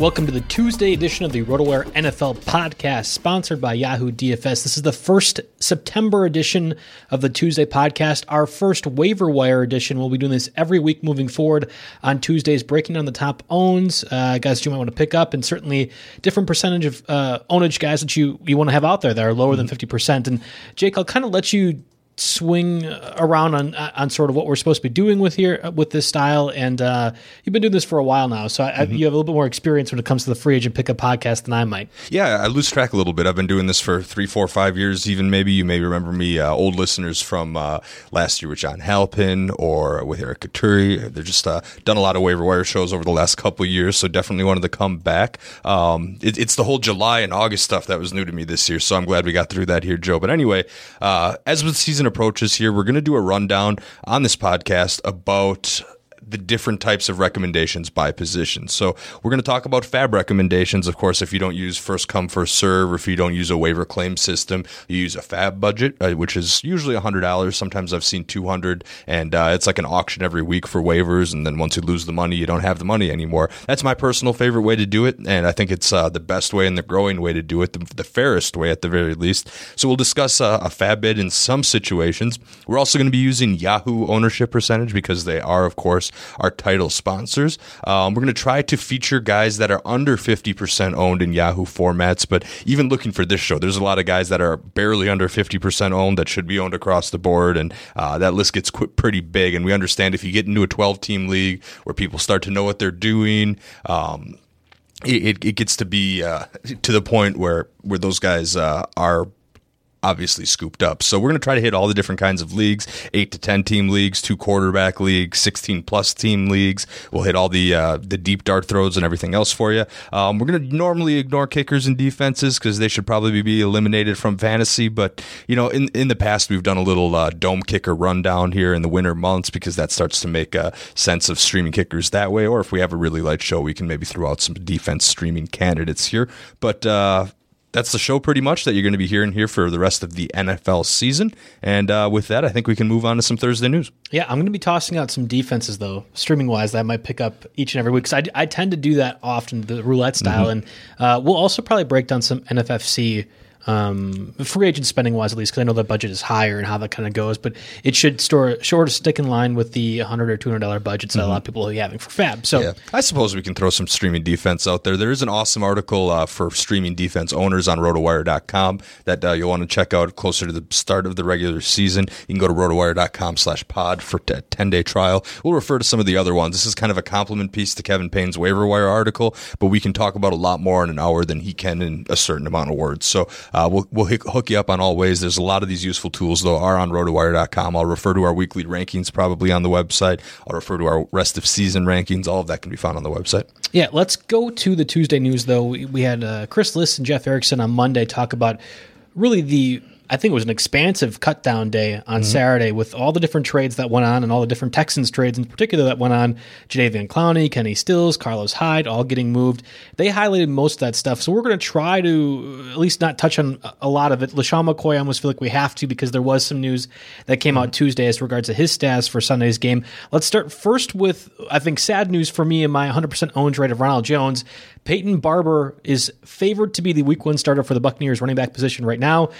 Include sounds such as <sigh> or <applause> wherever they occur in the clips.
Welcome to the Tuesday edition of the RotoWire NFL podcast, sponsored by Yahoo DFS. This is the first September edition of the Tuesday podcast, our first waiver wire edition. We'll be doing this every week moving forward on Tuesdays, breaking down the top owns, uh, guys you might want to pick up, and certainly different percentage of uh, ownage guys that you, you want to have out there that are lower than 50%. And Jake, I'll kind of let you swing around on on sort of what we're supposed to be doing with here with this style. And uh, you've been doing this for a while now, so I, mm-hmm. you have a little bit more experience when it comes to the free agent pickup podcast than I might. Yeah, I lose track a little bit. I've been doing this for three, four, five years. Even maybe you may remember me, uh, old listeners from uh, last year with John Halpin or with Eric Katuri. They've just uh, done a lot of waiver wire shows over the last couple years, so definitely wanted to come back. Um, it, it's the whole July and August stuff that was new to me this year, so I'm glad we got through that here, Joe. But anyway, uh, as with season approaches here, we're going to do a rundown on this podcast about the different types of recommendations by position. So we're going to talk about fab recommendations. Of course, if you don't use first come first serve, or if you don't use a waiver claim system, you use a fab budget, uh, which is usually hundred dollars. Sometimes I've seen two hundred, and uh, it's like an auction every week for waivers. And then once you lose the money, you don't have the money anymore. That's my personal favorite way to do it, and I think it's uh, the best way and the growing way to do it, the, the fairest way at the very least. So we'll discuss uh, a fab bid in some situations. We're also going to be using Yahoo ownership percentage because they are, of course, our title sponsors. Um, we're going to try to feature guys that are under 50% owned in Yahoo formats, but even looking for this show, there's a lot of guys that are barely under 50% owned that should be owned across the board, and uh, that list gets qu- pretty big. And we understand if you get into a 12 team league where people start to know what they're doing, um, it, it, gets to be uh, to the point where where those guys uh, are obviously scooped up. So we're going to try to hit all the different kinds of leagues, eight to 10 team leagues, two quarterback leagues, 16 plus team leagues. We'll hit all the, uh, the deep dart throws and everything else for you. Um, we're going to normally ignore kickers and defenses because they should probably be eliminated from fantasy. But, you know, in, in the past, we've done a little uh, dome kicker rundown here in the winter months because that starts to make a sense of streaming kickers that way. Or if we have a really light show, we can maybe throw out some defense streaming candidates here. But, uh, that's the show pretty much that you're going to be hearing here for the rest of the NFL season. And uh, with that, I think we can move on to some Thursday news. Yeah, I'm going to be tossing out some defenses though, streaming wise, that I might pick up each and every week because I, I tend to do that often, the roulette style, mm-hmm. and uh, we'll also probably break down some NFFC um, free agent spending wise, at least, because I know the budget is higher and how that kind of goes. But it should store sort of stick in line with the 100 or 200 dollar budgets that mm-hmm. a lot of people are having for Fab. So yeah. I suppose we can throw some streaming defense out there. There is an awesome article uh, for streaming defense owners on rotowire.com that uh, you'll want to check out closer to the start of the regular season. You can go to rotowire.com slash pod for a 10 day trial. We'll refer to some of the other ones. This is kind of a compliment piece to Kevin Payne's waiver wire article, but we can talk about a lot more in an hour than he can in a certain amount of words. So uh, we'll, we'll hook you up on all ways. There's a lot of these useful tools, though, are on rotowire.com. I'll refer to our weekly rankings probably on the website. I'll refer to our rest of season rankings. All of that can be found on the website. Yeah, let's go to the Tuesday news, though. We, had uh, Chris Liss and Jeff Erickson on Monday talk about really the I think it was an expansive cut down day on mm-hmm. Saturday with all the different trades that went on and all the different Texans trades in particular that went on. Jadeveon Clowney, Kenny Stills, Carlos Hyde, all getting moved. They highlighted most of that stuff. So we're going to try to at least not touch on a lot of it. LeSean McCoy, I almost feel like we have to because there was some news that came mm-hmm. out Tuesday as regards to his status for Sunday's game. Let's start first with, I think, sad news for me and my 100% owned rate of Ronald Jones. Peyton Barber is favored to be the week one starter for the Buccaneers running back position right now.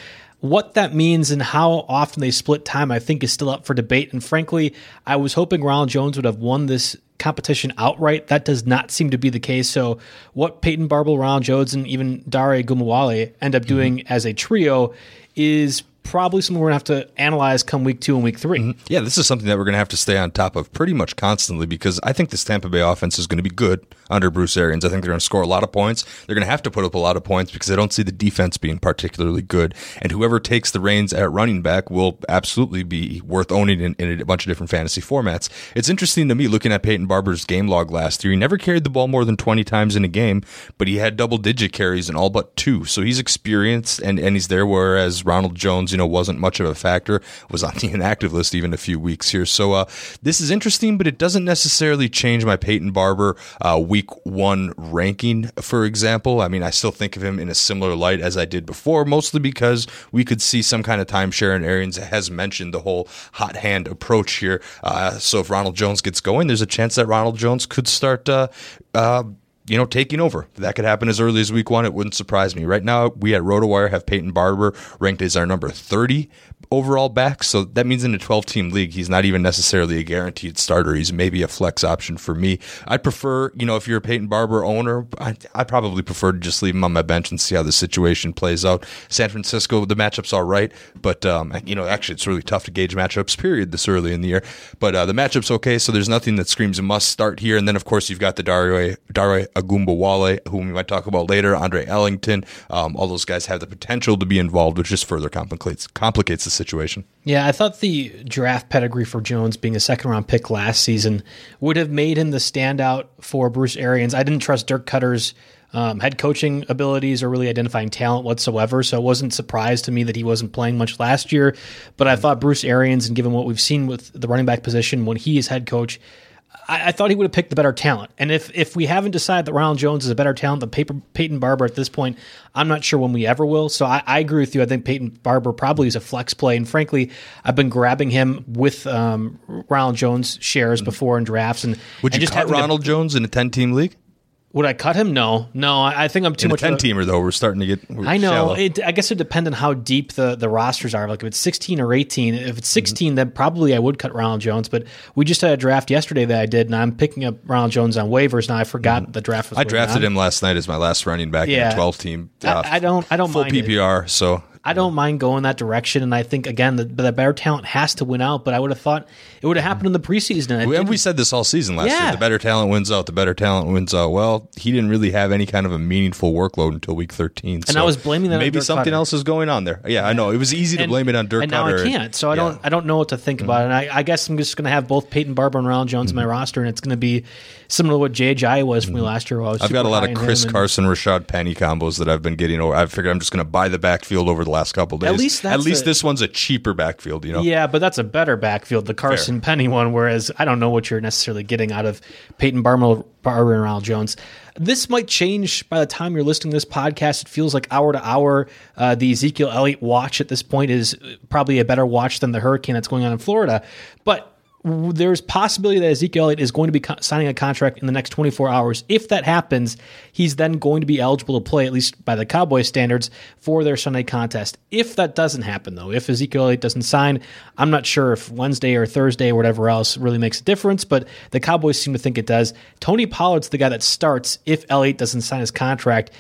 What that means and how often they split time, I think, is still up for debate. And frankly, I was hoping Ronald Jones would have won this competition outright. That does not seem to be the case. So, what Peyton Barber, Ronald Jones, and even Dare Ogunbowale end up doing mm-hmm. as a trio is probably something we're going to have to analyze come week two and week 3 mm-hmm. Yeah, this is something that we're going to have to stay on top of pretty much constantly because I think this Tampa Bay offense is going to be good under Bruce Arians. I think they're going to score a lot of points. They're going to have to put up a lot of points because I don't see the defense being particularly good. And whoever takes the reins at running back will absolutely be worth owning in, in a bunch of different fantasy formats. It's interesting to me looking at Peyton Barber's game log last year. He never carried the ball more than 20 times in a game, but he had double digit carries in all but two. So he's experienced and, and he's there, whereas Ronald Jones, you know, wasn't much of a factor, was on the <laughs> inactive list even a few weeks here. So uh, this is interesting, but it doesn't necessarily change my Peyton Barber uh, week one ranking, for example. I mean, I still think of him in a similar light as I did before, mostly because we could see some kind of timeshare, and Arians has mentioned the whole hot hand approach here. Uh, so if Ronald Jones gets going, there's a chance that Ronald Jones could start uh, uh, you know, taking over. That could happen as early as week one. It wouldn't surprise me. Right now, we at RotoWire have Peyton Barber ranked as our number 30 overall back. So that means in a 12 team league, he's not even necessarily a guaranteed starter. He's maybe a flex option for me. I'd prefer, you know, if you're a Peyton Barber owner, I, would probably prefer to just leave him on my bench and see how the situation plays out. San Francisco, the matchup's all right, but, um, you know, actually it's really tough to gauge matchups, period, this early in the year. But uh, the matchup's okay, so there's nothing that screams a must start here. And then, of course, you've got the Dare, Dare Ogunbowale, whom we might talk about later, Andre Ellington. Um, all those guys have the potential to be involved, which just further complicates complicates the situation. Yeah, I thought the draft pedigree for Jones being a second round pick last season would have made him the standout for Bruce Arians. I didn't trust Dirk Koetter's um, head coaching abilities or really identifying talent whatsoever. So it wasn't surprised to me that he wasn't playing much last year. But I thought Bruce Arians, and given what we've seen with the running back position when he is head coach, I, I, thought he would have picked the better talent. And if if we haven't decided that Ronald Jones is a better talent than Paper, Peyton Barber at this point, I'm not sure when we ever will. So I, I, agree with you. I think Peyton Barber probably is a flex play. And frankly, I've been grabbing him with um, Ronald Jones shares before in drafts. And would you and cut Ronald to, Jones in a 10 team league? Would I cut him? No, no. I, I think I'm too In much. ten teamer though, we're starting to get. I know. It, I guess it depends on how deep the, the rosters are. Like if it's 16 or 18. If it's 16, mm-hmm. then probably I would cut Ronald Jones. But we just had a draft yesterday that I did, and I'm picking up Ronald Jones on waivers now. I forgot mm-hmm. the draft was. I drafted on. him last night as my last running back yeah. in a 12 team. I, I, don't. I don't full mind PPR. It. So I don't mind going that direction, and I think again the, the better talent has to win out. But I would have thought it would have happened in the preseason. And we, we said this all season last yeah. year. The better talent wins out. The better talent wins out. Well, he didn't really have any kind of a meaningful workload until week thirteen. And so I was blaming that. Maybe something Koetter. else is going on there. Yeah, I know it was easy to and, blame it on Dirk. And now Koetter. I can't. So I don't. Yeah. I don't know what to think mm-hmm. about it. And I, I, guess I'm just going to have both Peyton Barber and Ronald Jones mm-hmm. in my mm-hmm. roster, and it's going to be similar to what Jai was from mm-hmm. last year. I've got a lot of Chris Carson, Rashad Penny combos that I've been getting. Over. I figured I'm just going to buy the backfield over the last couple days. At least at least a- this one's a cheaper backfield. You know, Yeah, but that's a better backfield, the Carson Penny one. Whereas I don't know what you're necessarily getting out of Peyton Barber, Barber and Ronald Jones. This might change by the time you're listening to this podcast. It feels like hour to hour. Uh, the Ezekiel Elliott watch at this point is probably a better watch than the hurricane that's going on in Florida. But there's possibility that Ezekiel Elliott is going to be signing a contract in the next 24 hours. If that happens, he's then going to be eligible to play, at least by the Cowboys standards, for their Sunday contest. If that doesn't happen, though, if Ezekiel Elliott doesn't sign, I'm not sure if Wednesday or Thursday or whatever else really makes a difference, but the Cowboys seem to think it does. Tony Pollard's the guy that starts if Elliott doesn't sign his contract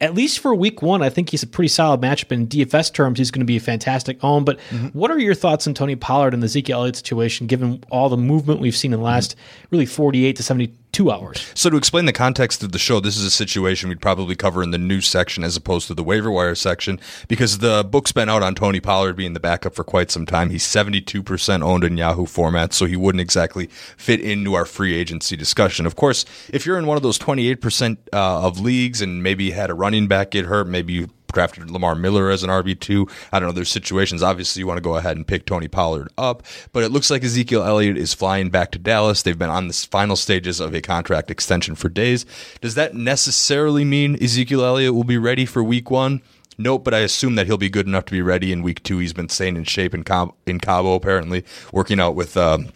at least for week one, I think he's a pretty solid matchup in DFS terms. He's going to be a fantastic own. But mm-hmm. what are your thoughts on Tony Pollard and the Ezekiel Elliott situation, given all the movement we've seen in the last really 48 to 72 hours? So to explain the context of the show, this is a situation we'd probably cover in the news section as opposed to the waiver wire section because the book's been out on Tony Pollard being the backup for quite some time. He's 72% owned in Yahoo format, so he wouldn't exactly fit into our free agency discussion. Of course, if you're in one of those 28% uh, of leagues and maybe had a running back get hurt, maybe you drafted Lamar Miller as an RB2. I don't know. There's situations. Obviously, you want to go ahead and pick Tony Pollard up, but it looks like Ezekiel Elliott is flying back to Dallas. They've been on the final stages of a contract extension for days. Does that necessarily mean Ezekiel Elliott will be ready for week one? Nope, but I assume that he'll be good enough to be ready in week two. He's been staying in shape in, Cabo, in Cabo apparently, working out with. Um,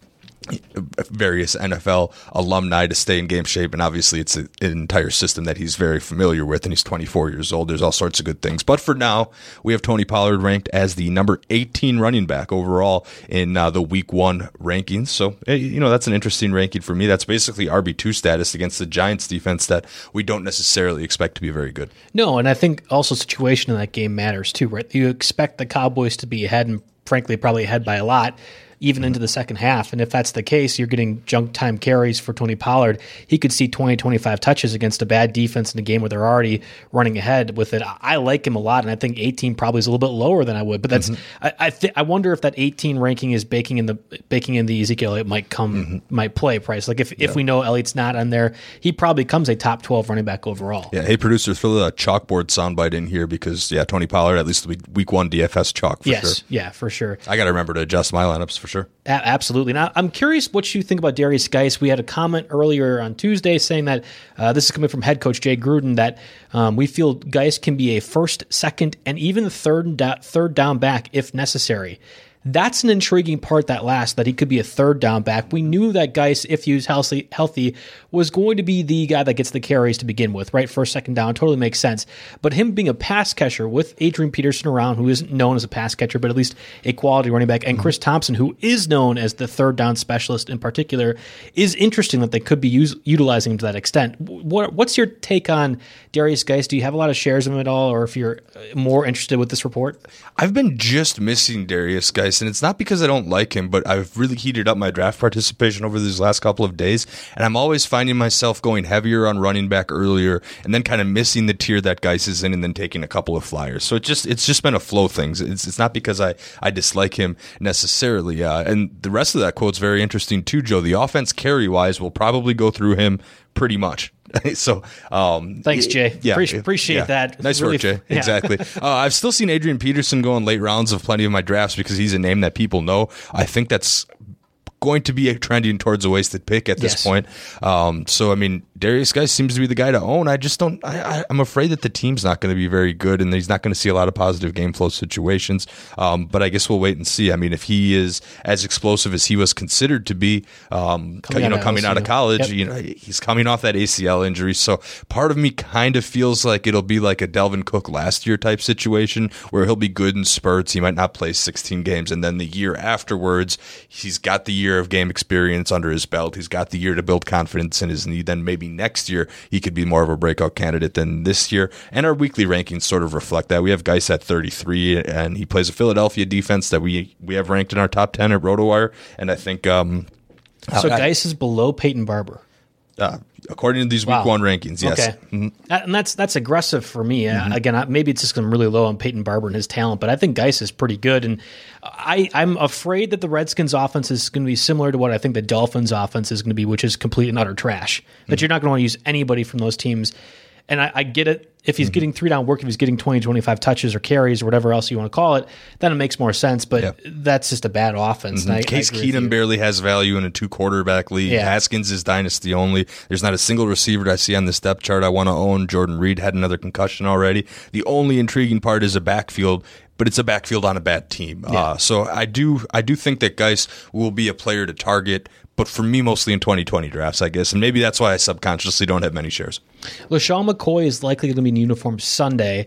various NFL alumni to stay in game shape. And obviously, it's an entire system that he's very familiar with. And he's 24 years old. There's all sorts of good things. But for now, we have Tony Pollard ranked as the number 18 running back overall in uh, the week one rankings. So, eh, you know, that's an interesting ranking for me. That's basically RB2 status against the Giants defense that we don't necessarily expect to be very good. No, and I think also situation in that game matters too, right? You expect the Cowboys to be ahead and frankly probably ahead by a lot even into the second half. And if that's the case, you're getting junk time carries for Tony Pollard. He could see 20, 25 touches against a bad defense in a game where they're already running ahead with it. I like him a lot, and I think 18 probably is a little bit lower than I would. But that's mm-hmm. I I, th- I wonder if that 18 ranking is baking in the baking in the Ezekiel Elliott might come mm-hmm. might play price. Like if, if we know Elliott's not on there, he probably comes a top 12 running back overall. Yeah, hey producer, throw the chalkboard soundbite in here because yeah, Tony Pollard at least week, week one DFS chalk for yes, sure. yeah, for sure. I got to remember to adjust my lineups for sure. A- absolutely. Now, I'm curious what you think about Derrius Guice. We had a comment earlier on Tuesday saying that uh, this is coming from head coach Jay Gruden that um, we feel Guice can be a first, second, and even third third down back if necessary. That's an intriguing part that last that he could be a third down back. We knew that Guice, if he was healthy, healthy, was going to be the guy that gets the carries to begin with, right? First, second down, totally makes sense. But him being a pass catcher with Adrian Peterson around, who isn't known as a pass catcher, but at least a quality running back, and Chris Thompson, who is known as the third down specialist in particular, is interesting that they could be use, utilizing him to that extent. What, what's your take on Derrius Guice? Do you have a lot of shares of him at all, or if you're uh, more interested with this report? I've been just missing Derrius Guice, and it's not because I don't like him, but I've really heated up my draft participation over these last couple of days, and I'm always finding myself going heavier on running back earlier, and then kind of missing the tier that Guice is in, and then taking a couple of flyers. So it just it's just been a flow thing. It's it's not because I I dislike him necessarily. Uh, and the rest of that quote's very interesting too, Joe. The offense carry wise will probably go through him pretty much. <laughs> so um, Thanks, Jay. Yeah, Appreci- appreciate yeah. that. Nice Really work, Jay. yeah. Exactly. <laughs> uh, I've still seen Adrian Peterson go in late rounds of plenty of my drafts because he's a name that people know. I think that's going to be a trending towards a wasted pick at this Yes. point. Um, so I mean, Derrius Guice seems to be the guy to own. I just don't. I, I, I'm afraid that the team's not going to be very good, and he's not going to see a lot of positive game flow situations. Um, but I guess we'll wait and see. I mean, if he is as explosive as he was considered to be, um, you know, coming out of college, Yep. you know, he's coming off that ACL injury. So part of me kind of feels like it'll be like a Dalvin Cook last year type situation where he'll be good in spurts. He might not play 16 games. And then the year afterwards, he's got the year of game experience under his belt. He's got the year to build confidence in his knee. Then maybe next year he could be more of a breakout candidate than this year. And our weekly rankings sort of reflect that. We have Guice at 33 and he plays a Philadelphia defense that we, we have ranked in our top 10 at RotoWire. And I think, um, So I- Guice is below Peyton Barber. Uh, according to these week Wow. one rankings, yes. Mm-hmm. And that's that's aggressive for me. Uh, again, maybe it's just I'm really low on Peyton Barber and his talent, but I think Guice is pretty good. And I, I'm afraid that the Redskins' offense is going to be similar to what I think the Dolphins' offense is going to be, which is complete and utter trash. That you're not going to want to use anybody from those teams. And I, I get it. If he's getting three down work, if he's getting 20, 25 touches or carries or whatever else you want to call it, then it makes more sense. But Yeah. that's just a bad offense. And I- I Case you. Keenum barely has value in a two quarterback league. Yeah. Haskins is dynasty only. There's not a single receiver I see on the depth chart I want to own. Jordan Reed had another concussion already. The only intriguing part is a backfield, but it's a backfield on a bad team. Uh, so I do I do think that Guice will be a player to target. But for me, mostly in 2020 drafts, I guess, and maybe that's why I subconsciously don't have many shares. LeSean McCoy is likely going to be in uniform Sunday.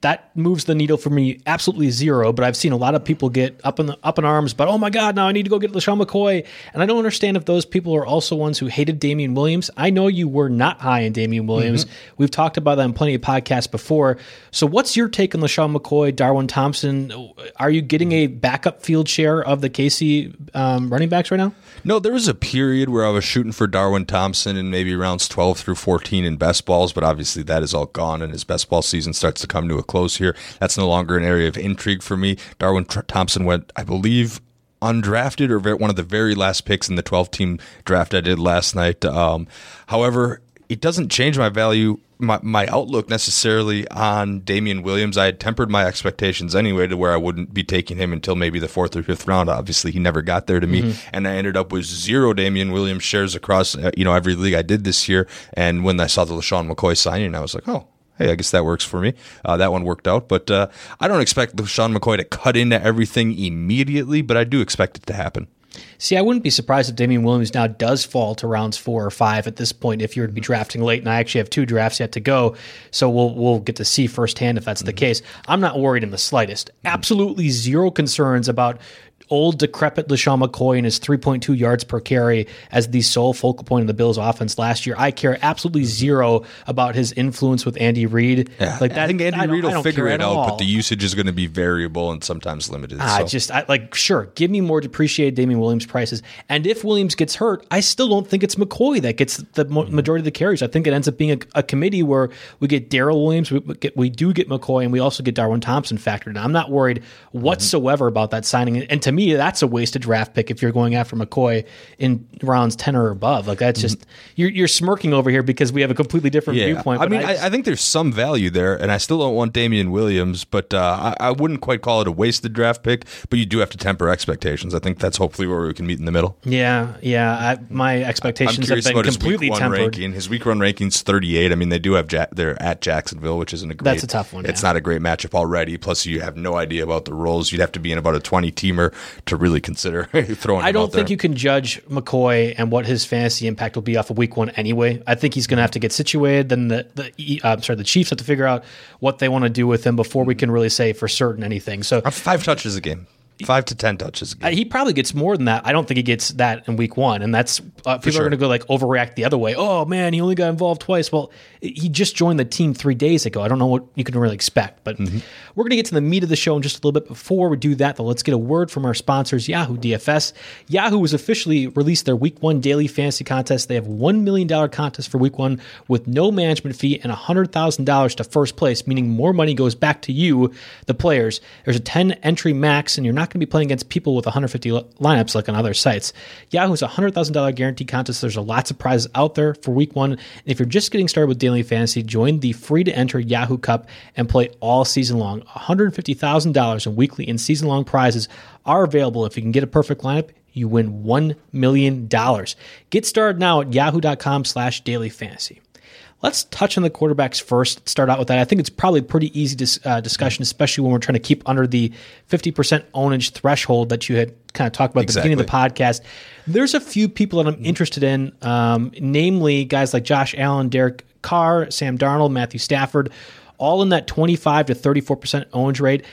That moves the needle for me absolutely zero. But I've seen a lot of people get up in the, up in arms. But oh my God, now I need to go get LeSean McCoy. And I don't understand if those people are also ones who hated Damien Williams. I know you were not high in Damien Williams. We've talked about that in plenty of podcasts before. So what's your take on LeSean McCoy, Darwin Thompson? Are you getting a backup field share of the Casey um, running backs right now? No, there was a period where I was shooting for Darwin Thompson in maybe rounds 12 through 14 in best balls, but obviously that is all gone and his best ball season starts to come to a close here. That's no longer an area of intrigue for me. Darwin Tr- Thompson went, I believe, undrafted or one of the very last picks in the 12 team draft I did last night. Um, however, it doesn't change my value, my, my outlook necessarily on Damien Williams. I had tempered my expectations anyway to where I wouldn't be taking him until maybe the fourth or fifth round. Obviously, he never got there to me, and I ended up with zero Damien Williams shares across uh, you know every league I did this year. And when I saw the LeSean McCoy signing, I was like, oh. Hey, I guess that works for me. Uh, that one worked out, but uh, I don't expect LeSean McCoy to cut into everything immediately, but I do expect it to happen. See, I wouldn't be surprised if Damien Williams now does fall to rounds four or five at this point if you were to be drafting late. And I actually have two drafts yet to go, so we'll we'll get to see firsthand if that's the case. I'm not worried in the slightest. Absolutely zero concerns about old decrepit LeSean McCoy and his 3.2 yards per carry as the sole focal point of the Bills offense last year. I care absolutely mm-hmm. zero about his influence with Andy Reid. Like that, I think Andy Reid will figure it out, all. but the usage is going to be variable and sometimes limited. I so. just I, like sure, give me more depreciated Damien Williams prices. And if Williams gets hurt, I still don't think it's McCoy that gets the mo- mm-hmm. majority of the carries. I think it ends up being a, a committee where we get Daryl Williams, we, get, we do get McCoy, and we also get Darwin Thompson factored in. I'm not worried mm-hmm. whatsoever about that signing. And to me, that's a wasted draft pick if you're going after McCoy in rounds ten or above. Like that's just you're, you're smirking over here because we have a completely different viewpoint. I mean, I, just- I, think there's some value there, and I still don't want Damien Williams, but uh, I, I wouldn't quite call it a wasted draft pick. But you do have to temper expectations. I think that's hopefully where we can meet in the middle. yeah, yeah. I, my expectations have been completely tempered. ranking. His week one ranking's 38. I mean, they do have ja- they're at Jacksonville, which isn't a great. That's a tough one, It's yeah. not a great matchup already. Plus, you have no idea about the roles. You'd have to be in about a 20 teamer to really consider <laughs> throwing. I don't think there. you can judge McCoy and what his fantasy impact will be off of Week One anyway. I think he's going to have to get situated. Then the the uh, sorry the Chiefs have to figure out what they want to do with him before we can really say for certain anything. So five touches a game, five to ten touches uh, he probably gets more than that. I don't think he gets that in week one, and that's uh, people sure. are going to go like overreact the other way. Oh man, he only got involved twice. Well, he just joined the team three days ago. I don't know what you can really expect, but Mm-hmm. we're going to get to the meat of the show in just a little bit. Before we do that, though, let's get a word from our sponsors, Yahoo DFS. Yahoo has officially released their Week One daily fantasy contest. They have one million dollar contest for Week One with no management fee and hundred thousand dollars to first place, meaning more money goes back to you, the players. There's a ten entry max, and you're not going to be playing against people with 150 lineups like on other sites. Yahoo's hundred thousand dollar guarantee contest. There's a lots of prizes out there for Week One. And if you're just getting started with daily fantasy, join the free to enter Yahoo Cup and play all season long. $150,000 in weekly and season long prizes are available. If you can get a perfect lineup, you win $1 million. Get started now at yahoo.com slash daily fantasy. Let's touch on the quarterbacks first. Start out with that. I think it's probably pretty easy dis- uh, discussion, especially when we're trying to keep under the 50% ownage threshold that you had kind of talked about at the beginning of the podcast. There's a few people that I'm interested in, um, namely guys like Josh Allen, Derek Carr, Sam Darnold, Matthew Stafford, all in that 25 to 34% ownage rate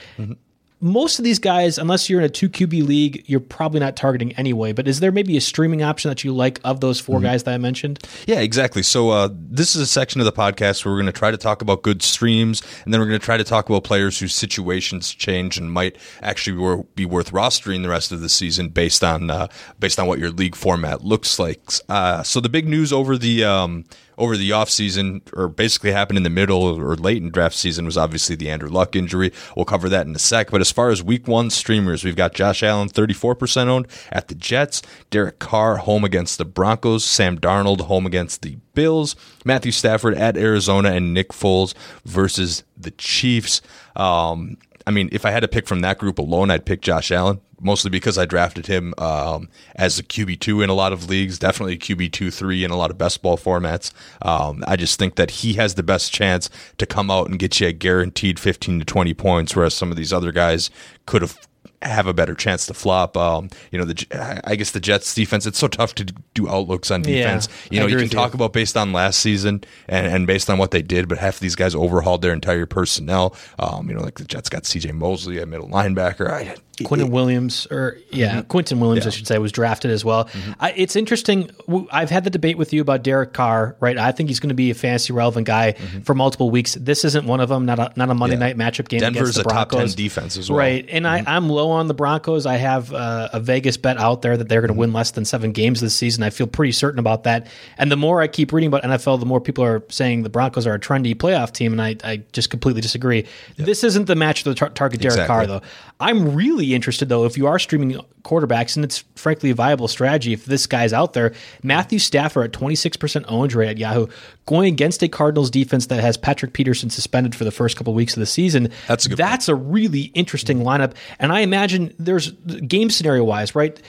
most of these guys, unless you're in a two QB league, you're probably not targeting anyway. But is there maybe a streaming option that you like of those 4 guys that I mentioned? Yeah, exactly. So uh, this is a section of the podcast where we're going to try to talk about good streams, and then we're going to try to talk about players whose situations change and might actually be worth rostering the rest of the season based on uh, based on what your league format looks like. Uh, so the big news over the um, over the offseason, or basically happened in the middle or late in draft season, was obviously the Andrew Luck injury. We'll cover that in a sec. But as far as week one streamers, we've got Josh Allen, 34% owned at the Jets, Derek Carr home against the Broncos, Sam Darnold home against the Bills, Matthew Stafford at Arizona, and Nick Foles versus the Chiefs. Um, I mean, if I had to pick from that group alone, I'd pick Josh Allen, mostly because I drafted him um, as a QB2 in a lot of leagues, definitely QB2 3 in a lot of best ball formats. Um, I just think that he has the best chance to come out and get you a guaranteed 15 to 20 points, whereas some of these other guys could have have a better chance to flop. Um, you know, the I guess the Jets defense. It's so tough to do outlooks on defense. Yeah, you know, you can talk you. about based on last season and, and based on what they did, but half of these guys overhauled their entire personnel. Um, you know, like the Jets got C.J. Mosley, a middle linebacker. I, Quinnen Williams, or yeah, mm-hmm. Quinnen Williams, yeah. I should say, was drafted as well. Mm-hmm. I, it's interesting. I've had the debate with you about Derek Carr, right? I think he's going to be a fantasy relevant guy mm-hmm. for multiple weeks. This isn't one of them. Not a not a Monday yeah. night matchup game. Denver's against the Broncos. a top ten defense as well, right? And I, am mm-hmm. low on the Broncos. I have uh, a Vegas bet out there that they're going to mm-hmm. win less than seven games this season. I feel pretty certain about that. And the more I keep reading about NFL, the more people are saying the Broncos are a trendy playoff team, and I, I just completely disagree. Yep. This isn't the match to tar- target Derek exactly. Carr, though. I'm really interested though if you are streaming quarterbacks, and it's frankly a viable strategy if this guy's out there. Matthew Stafford at 26% owned rate at Yahoo, going against a Cardinals defense that has Patrick Peterson suspended for the first couple of weeks of the season. That's a that's point. a really interesting lineup, and I imagine there's game scenario wise, right?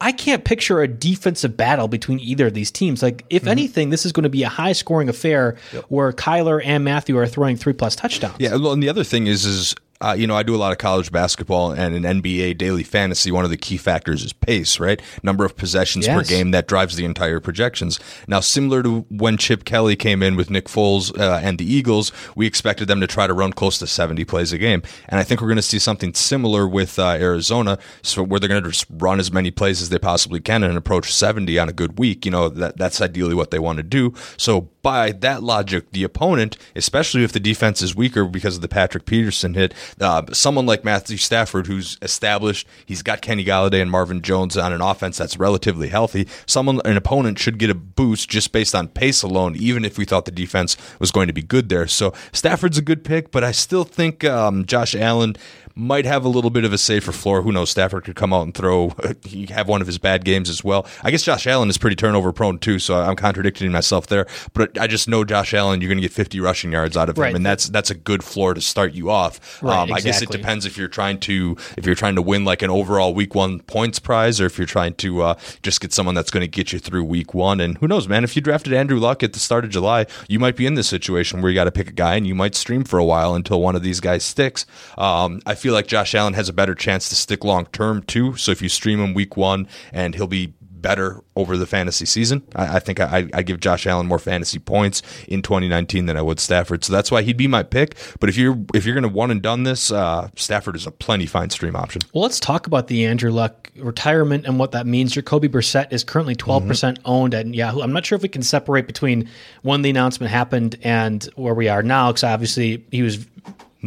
I can't picture a defensive battle between either of these teams. Like, if mm-hmm. anything, this is going to be a high scoring affair yep. where Kyler and Matthew are throwing three plus touchdowns. Yeah, well, and the other thing is, is uh, you know, I do a lot of college basketball and an NBA daily fantasy. One of the key factors is pace, right? Number of possessions yes. per game that drives the entire projections. Now, similar to when Chip Kelly came in with Nick Foles uh, and the Eagles, we expected them to try to run close to 70 plays a game. And I think we're going to see something similar with uh, Arizona, so where they're going to just run as many plays as they possibly can and approach 70 on a good week. You know, that, that's ideally what they want to do. So, by that logic, the opponent, especially if the defense is weaker because of the Patrick Peterson hit, uh, someone like Matthew Stafford, who's established, he's got Kenny Golladay and Marvin Jones on an offense that's relatively healthy. Someone, an opponent, should get a boost just based on pace alone, even if we thought the defense was going to be good there. So Stafford's a good pick, but I still think um, Josh Allen might have a little bit of a safer floor. Who knows? Stafford could come out and throw. <laughs> He have one of his bad games as well. I guess Josh Allen is pretty turnover prone too, so I'm contradicting myself there. But I just know Josh Allen, you're going to get 50 rushing yards out of him, right. and that's that's a good floor to start you off. Right, um, exactly. I guess it depends if you're trying to if you're trying to win like an overall week one points prize, or if you're trying to uh, just get someone that's going to get you through week one. And who knows, man? If you drafted Andrew Luck at the start of July, you might be in this situation where you got to pick a guy, and you might stream for a while until one of these guys sticks. Um, I feel like Josh Allen has a better chance to stick long term too. So if you stream him week one and he'll be better over the fantasy season. I, I think I, I, give Josh Allen more fantasy points in 2019 than I would Stafford, so that's why he'd be my pick. But if you're if you're going to one and done this, uh, Stafford is a plenty fine stream option. Well, let's talk about the Andrew Luck retirement and what that means. Jacoby Brissett is currently 12 mm-hmm. percent owned at Yahoo. I'm not sure if we can separate between when the announcement happened and where we are now, because obviously he was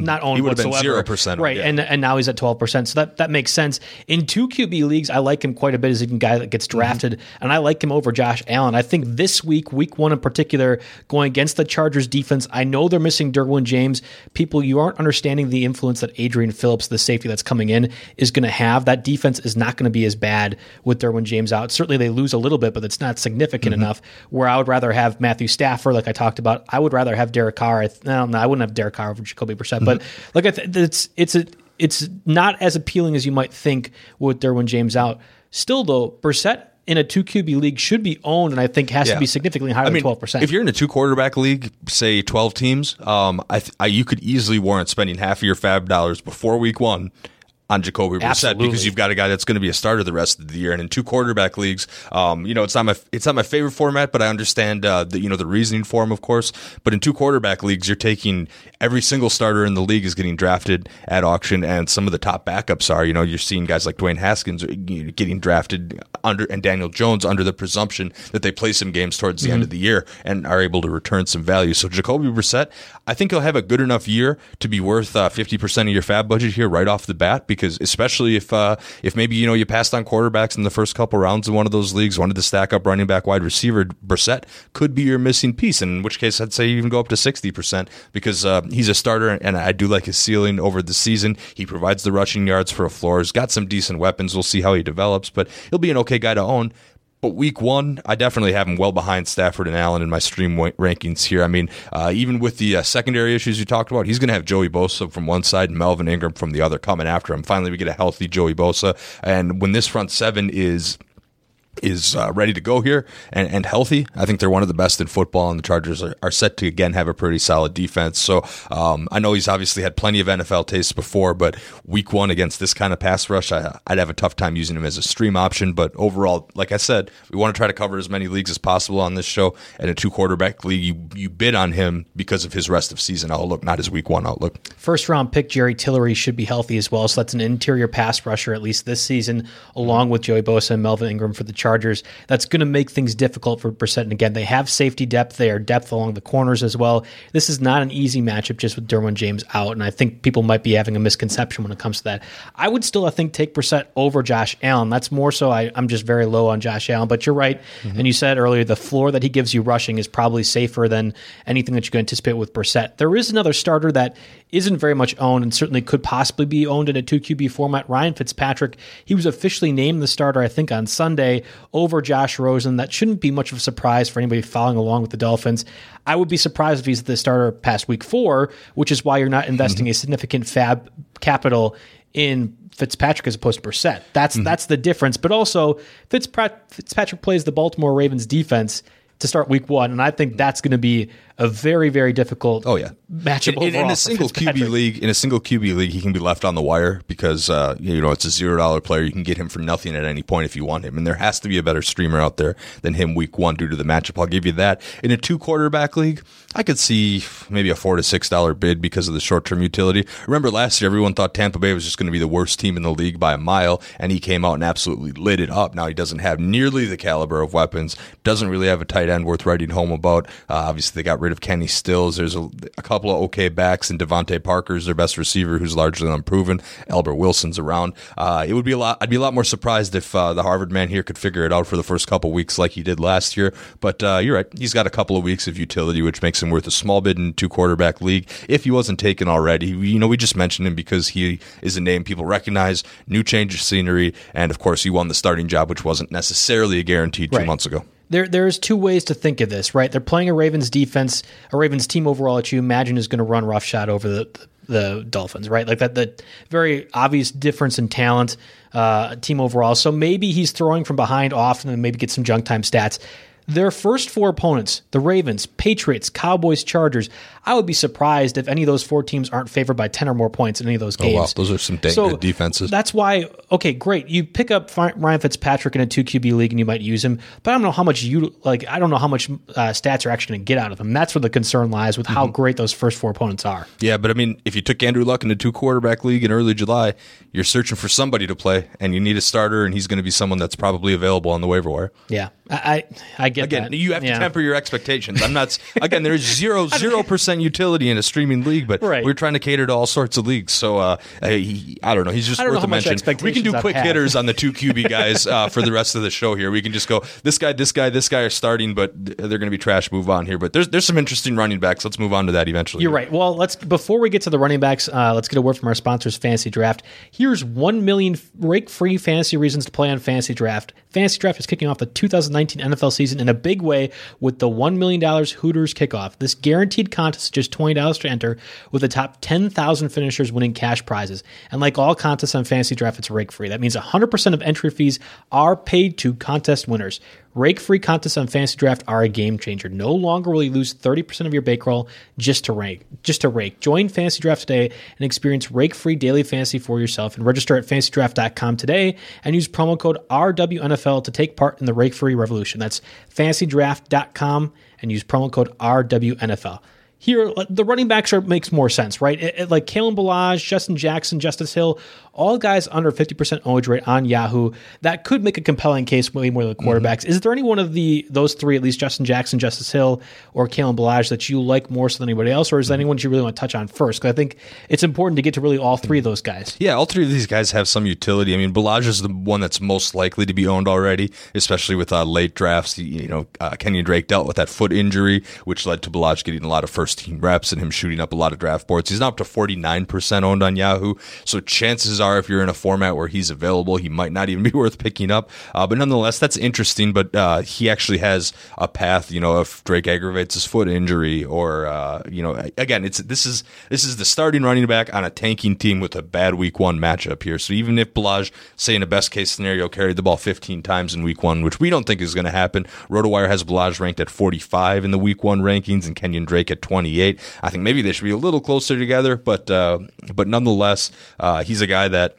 not owned he would whatsoever. Zero percent, right? Yeah. And and now he's at twelve percent, so that that makes sense. In two QB leagues, I like him quite a bit as a guy that gets mm-hmm. drafted, mm-hmm. and I like him over Josh Allen. I think this week, week one in particular, going against the Chargers defense, I know they're missing Derwin James. People, you aren't understanding the influence that Adrian Phillips, the safety that's coming in, is going to have. That defense is not going to be as bad with Derwin James out. Certainly, they lose a little bit, but it's not significant mm-hmm. enough. Where I would rather have Matthew Stafford, like I talked about. I would rather have Derek Carr. I, th- no, I wouldn't have Derek Carr over Jacoby Brissett, mm-hmm. But like I. Th- it's it's a it's not as appealing as you might think with Derwin James out. Still though, Brissett in a two QB league should be owned, and I think has yeah. to be significantly higher I mean, than twelve percent. If you're in a two quarterback league, say twelve teams, um, I, th- I, you could easily warrant spending half of your FAAB dollars before week one on Jacoby Brissett Absolutely. because you've got a guy that's going to be a starter the rest of the year. And in two quarterback leagues, um, you know, it's not my it's not my favorite format, but I understand uh, the you know the reasoning for him, of course. But in two quarterback leagues, you're taking every single starter in the league is getting drafted at auction, and some of the top backups are. You know, you're seeing guys like Dwayne Haskins getting drafted under and Daniel Jones under the presumption that they play some games towards the mm-hmm. end of the year and are able to return some value. So Jacoby Brissett, I think he'll have a good enough year to be worth uh, fifty uh, percent of your fab budget here right off the bat because because especially if uh, if maybe you know you passed on quarterbacks in the first couple rounds in one of those leagues, wanted to stack up running back, wide receiver, Brissett could be your missing piece. In which case, I'd say you even go up to sixty percent because uh, he's a starter, and I do like his ceiling over the season. He provides the rushing yards for a floor. He's got some decent weapons. We'll see how he develops, but he'll be an okay guy to own. But week one, I definitely have him well behind Stafford and Allen in my stream rankings here. I mean, uh, even with the uh, secondary issues you talked about, he's going to have Joey Bosa from one side and Melvin Ingram from the other coming after him. Finally, we get a healthy Joey Bosa. And when this front seven is is uh, ready to go here and, and healthy. I think they're one of the best in football, and the Chargers are, are set to again have a pretty solid defense. So um, I know he's obviously had plenty of NFL tastes before, but week one against this kind of pass rush, I, would have a tough time using him as a stream option. But overall, like I said, we want to try to cover as many leagues as possible on this show. And a two quarterback league, you, you bid on him because of his rest of season outlook, not his week one outlook. First round pick Jerry Tillery should be healthy as well. So that's an interior pass rusher, at least this season, along with Joey Bosa and Melvin Ingram for the Chargers. Chargers. That's going to make things difficult for Brissett. And again, they have safety depth there, depth along the corners as well. This is not an easy matchup just with Derwin James out. And I think people might be having a misconception when it comes to that. I would still, I think, take Brissett over Josh Allen. That's more so I, am just very low on Josh Allen. But you're right. Mm-hmm. And you said earlier, the floor that he gives you rushing is probably safer than anything that you can anticipate with Brissett. There is another starter that isn't very much owned and certainly could possibly be owned in a 2 QB format. Ryan Fitzpatrick, he was officially named the starter, I think, on Sunday over Josh Rosen. That shouldn't be much of a surprise for anybody following along with the Dolphins. I would be surprised if he's the starter past week four, which is why you're not investing mm-hmm. a significant fab capital in Fitzpatrick as opposed to Brissett. That's mm-hmm. that's the difference. But also, Fitzpatrick, Fitzpatrick plays the Baltimore Ravens defense to start week one, and I think that's going to be a very very difficult oh yeah. matchup in, in, a single QB league in a single QB league he can be left on the wire because uh, you know it's a zero dollar player. You can get him for nothing at any point if you want him. And there has to be a better streamer out there than him week one due to the matchup. I'll give you that. In a two quarterback league I could see maybe a four to six dollar bid because of the short term utility. Remember last year everyone thought Tampa Bay was just going to be the worst team in the league by a mile and he came out and absolutely lit it up. Now he doesn't have nearly the caliber of weapons doesn't really have a tight end worth writing home about. Uh, obviously they got rid of Kenny Stills. There's a, a couple of okay backs, and DeVante Parker's their best receiver, who's largely unproven. Albert Wilson's around. Uh, it would be a lot. I'd be a lot more surprised if uh, the Harvard man here could figure it out for the first couple weeks like he did last year. But uh, you're right. He's got a couple of weeks of utility, which makes him worth a small bid in two quarterback league. If he wasn't taken already, you know, we just mentioned him because he is a name people recognize. New change of scenery, and of course, he won the starting job, which wasn't necessarily a guarantee two right. months ago there there's two ways to think of this, right? They're playing a Ravens defense, a Ravens team overall that you imagine is going to run roughshod over the the Dolphins, right? Like that the very obvious difference in talent, uh, team overall. So maybe he's throwing from behind often and maybe get some junk time stats. Their first four opponents, the Ravens, Patriots, Cowboys, Chargers, I would be surprised if any of those four teams aren't favored by 10 or more points in any of those games. Oh, wow. Those are some dang so good defenses. That's why, okay, great. You pick up Ryan Fitzpatrick in a 2 QB league and you might use him, but I don't know how much you, like, I don't know how much uh, stats are actually going to get out of him. That's where the concern lies with how mm-hmm. great those first four opponents are. Yeah, but I mean, if you took Andrew Luck in a two quarterback league in early July, you're searching for somebody to play and you need a starter, and he's going to be someone that's probably available on the waiver wire. Yeah. I I get again. That. You have to temper your expectations. I'm not again. There is zero <laughs> zero percent utility in a streaming league, but right. we're trying to cater to all sorts of leagues. So uh, he, I don't know. He's just worth a mention. We can do quick hitters on the two <laughs> QB guys uh, for the rest of the show here. We can just go this guy, this guy, this guy are starting, but they're going to be trash. Move on here. But there's there's some interesting running backs. Let's move on to that eventually. You're right. Well, let's before we get to the running backs, uh, let's get a word from our sponsors, Fantasy Draft. Here's one million rake free fantasy reasons to play on Fantasy Draft. Fantasy Draft is kicking off the 2019 NFL season in a big way with the $1 million Hooters kickoff. This guaranteed contest just $20 to enter, with the top 10,000 finishers winning cash prizes. And like all contests on Fantasy Draft, it's rake free. That means 100% of entry fees are paid to contest winners. Rake free contests on Fantasy Draft are a game changer. No longer will you lose 30% of your bankroll just to rank, Just to rake. Join Fantasy Draft today and experience rake free daily fantasy for yourself and register at fantasydraft.com today and use promo code RWNFL to take part in the rake free revolution. That's fantasydraft.com and use promo code RWNFL. Here the running backs are makes more sense, right? It, it, like Kalen Ballage, Justin Jackson, Justice Hill, all guys under 50% ownage rate on Yahoo. That could make a compelling case way more than the quarterbacks. Mm-hmm. Is there any one of the those three, at least Justin Jackson, Justice Hill, or Kalen Ballage, that you like more so than anybody else, or is there mm-hmm. anyone you really want to touch on first? Because I think it's important to get to really all three of those guys. Yeah, all three of these guys have some utility. I mean, Ballage is the one that's most likely to be owned already, especially with uh, late drafts. You know, uh, Kenyon Drake dealt with that foot injury, which led to Ballage getting a lot of first team reps and him shooting up a lot of draft boards. He's now up to 49% owned on Yahoo. So chances are, if you're in a format where he's available, he might not <laughs> even be worth picking up. Uh, but nonetheless, that's interesting. But uh, he actually has a path. You know, if Drake aggravates his foot injury, or uh, you know, again, it's this is this is the starting running back on a tanking team with a bad week one matchup here. So even if Ballage, say in a best case scenario, carried the ball 15 times in week one, which we don't think is going to happen, RotoWire has Ballage ranked at 45 in the week one rankings and Kenyon Drake at 28. I think maybe they should be a little closer together, but uh, but nonetheless, uh, he's a guy that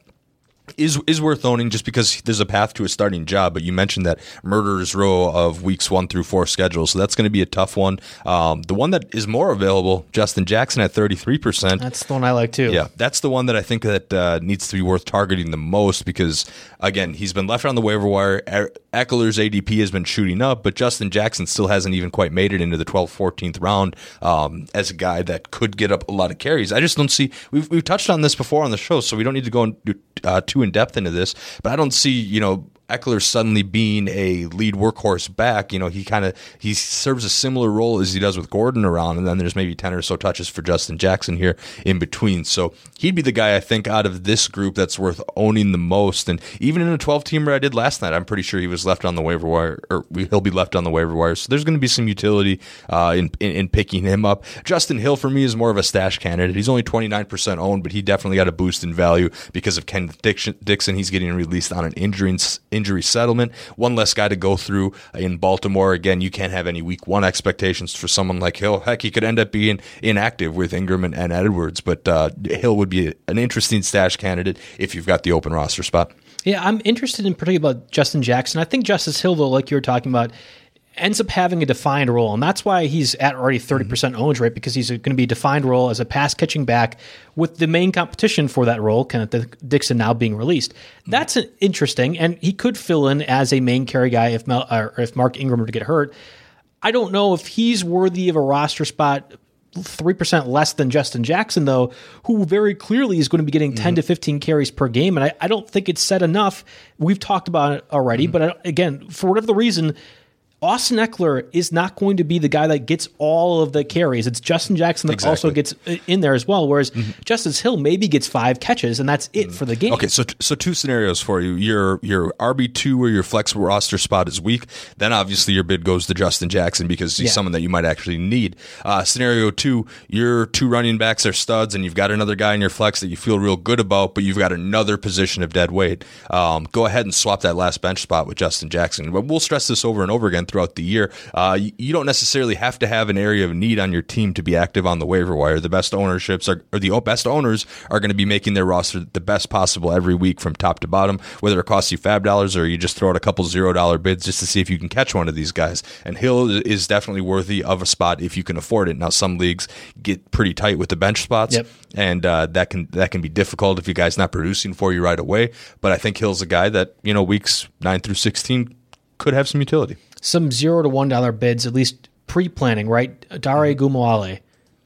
is is worth owning just because there's a path to a starting job. But you mentioned that murderer's row of weeks one through four schedule, so that's going to be a tough one. Um, the one that is more available, Justin Jackson at 33 percent. That's the one I like too. Yeah, that's the one that I think that uh, needs to be worth targeting the most because again, he's been left on the waiver wire. Ekeler's ADP has been shooting up, but Justin Jackson still hasn't even quite made it into the 12th, 14th round um, as a guy that could get up a lot of carries. I just don't see. We've we've touched on this before on the show, so we don't need to go into, uh, too in depth into this. But I don't see you know Ekeler suddenly being a lead workhorse back, you know, he kind of he serves a similar role as he does with Gordon around, and then there's maybe ten or so touches for Justin Jackson here in between. So he'd be the guy I think out of this group that's worth owning the most. And even in a 12 teamer I did last night, I'm pretty sure he was left on the waiver wire, or he'll be left on the waiver wire. So there's going to be some utility uh, in, in, in picking him up. Justin Hill for me is more of a stash candidate. He's only 29% owned, but he definitely got a boost in value because of Ken Dixon. He's getting released on an injury injury settlement. One less guy to go through in Baltimore. Again, you can't have any week one expectations for someone like Hill. Heck, he could end up being inactive with Ingram and, and Edwards, but uh, Hill would be an interesting stash candidate if you've got the open roster spot. Yeah, I'm interested in particular about Justin Jackson. I think Justice Hill, though, like you were talking about, ends up having a defined role, and that's why he's at already 30% mm-hmm. ownage rate because he's going to be a defined role as a pass catching back with the main competition for that role, Kenneth Dixon now being released. Mm-hmm. That's interesting, and he could fill in as a main carry guy if Mel, if Mark Ingram were to get hurt. I don't know if he's worthy of a roster spot 3% less than Justin Jackson, though, who very clearly is going to be getting 10 mm-hmm. to 15 carries per game. And I, I, don't think it's said enough. We've talked about it already, mm-hmm. but I, again, for whatever the reason, Austin Ekeler is not going to be the guy that gets all of the carries. It's Justin Jackson that exactly. also gets uh, in there as well. Whereas mm-hmm. Justice Hill maybe gets five catches, and that's it mm-hmm. for the game. Okay, so so two scenarios for you: your your RB two or your flex roster spot is weak. Then obviously your bid goes to Justin Jackson because he's yeah. someone that you might actually need. Uh, scenario two: your two running backs are studs, and you've got another guy in your flex that you feel real good about, but you've got another position of dead weight. Um, go ahead and swap that last bench spot with Justin Jackson. But we'll stress this over and over again throughout the year. Uh, you don't necessarily have to have an area of need on your team to be active on the waiver wire. The best ownerships are, or the best owners are going to be making their roster the best possible every week from top to bottom, whether it costs you fab dollars or you just throw out a couple zero dollar bids just to see if you can catch one of these guys. And Hill is definitely worthy of a spot if you can afford it. Now, some leagues get pretty tight with the bench spots, yep. and uh, that can that can be difficult if you guys not producing for you right away. But I think Hill's a guy that you know weeks nine through sixteen could have some utility. Some zero to one dollar bids, at least pre-planning, right? Dare mm-hmm. Ogunbowale,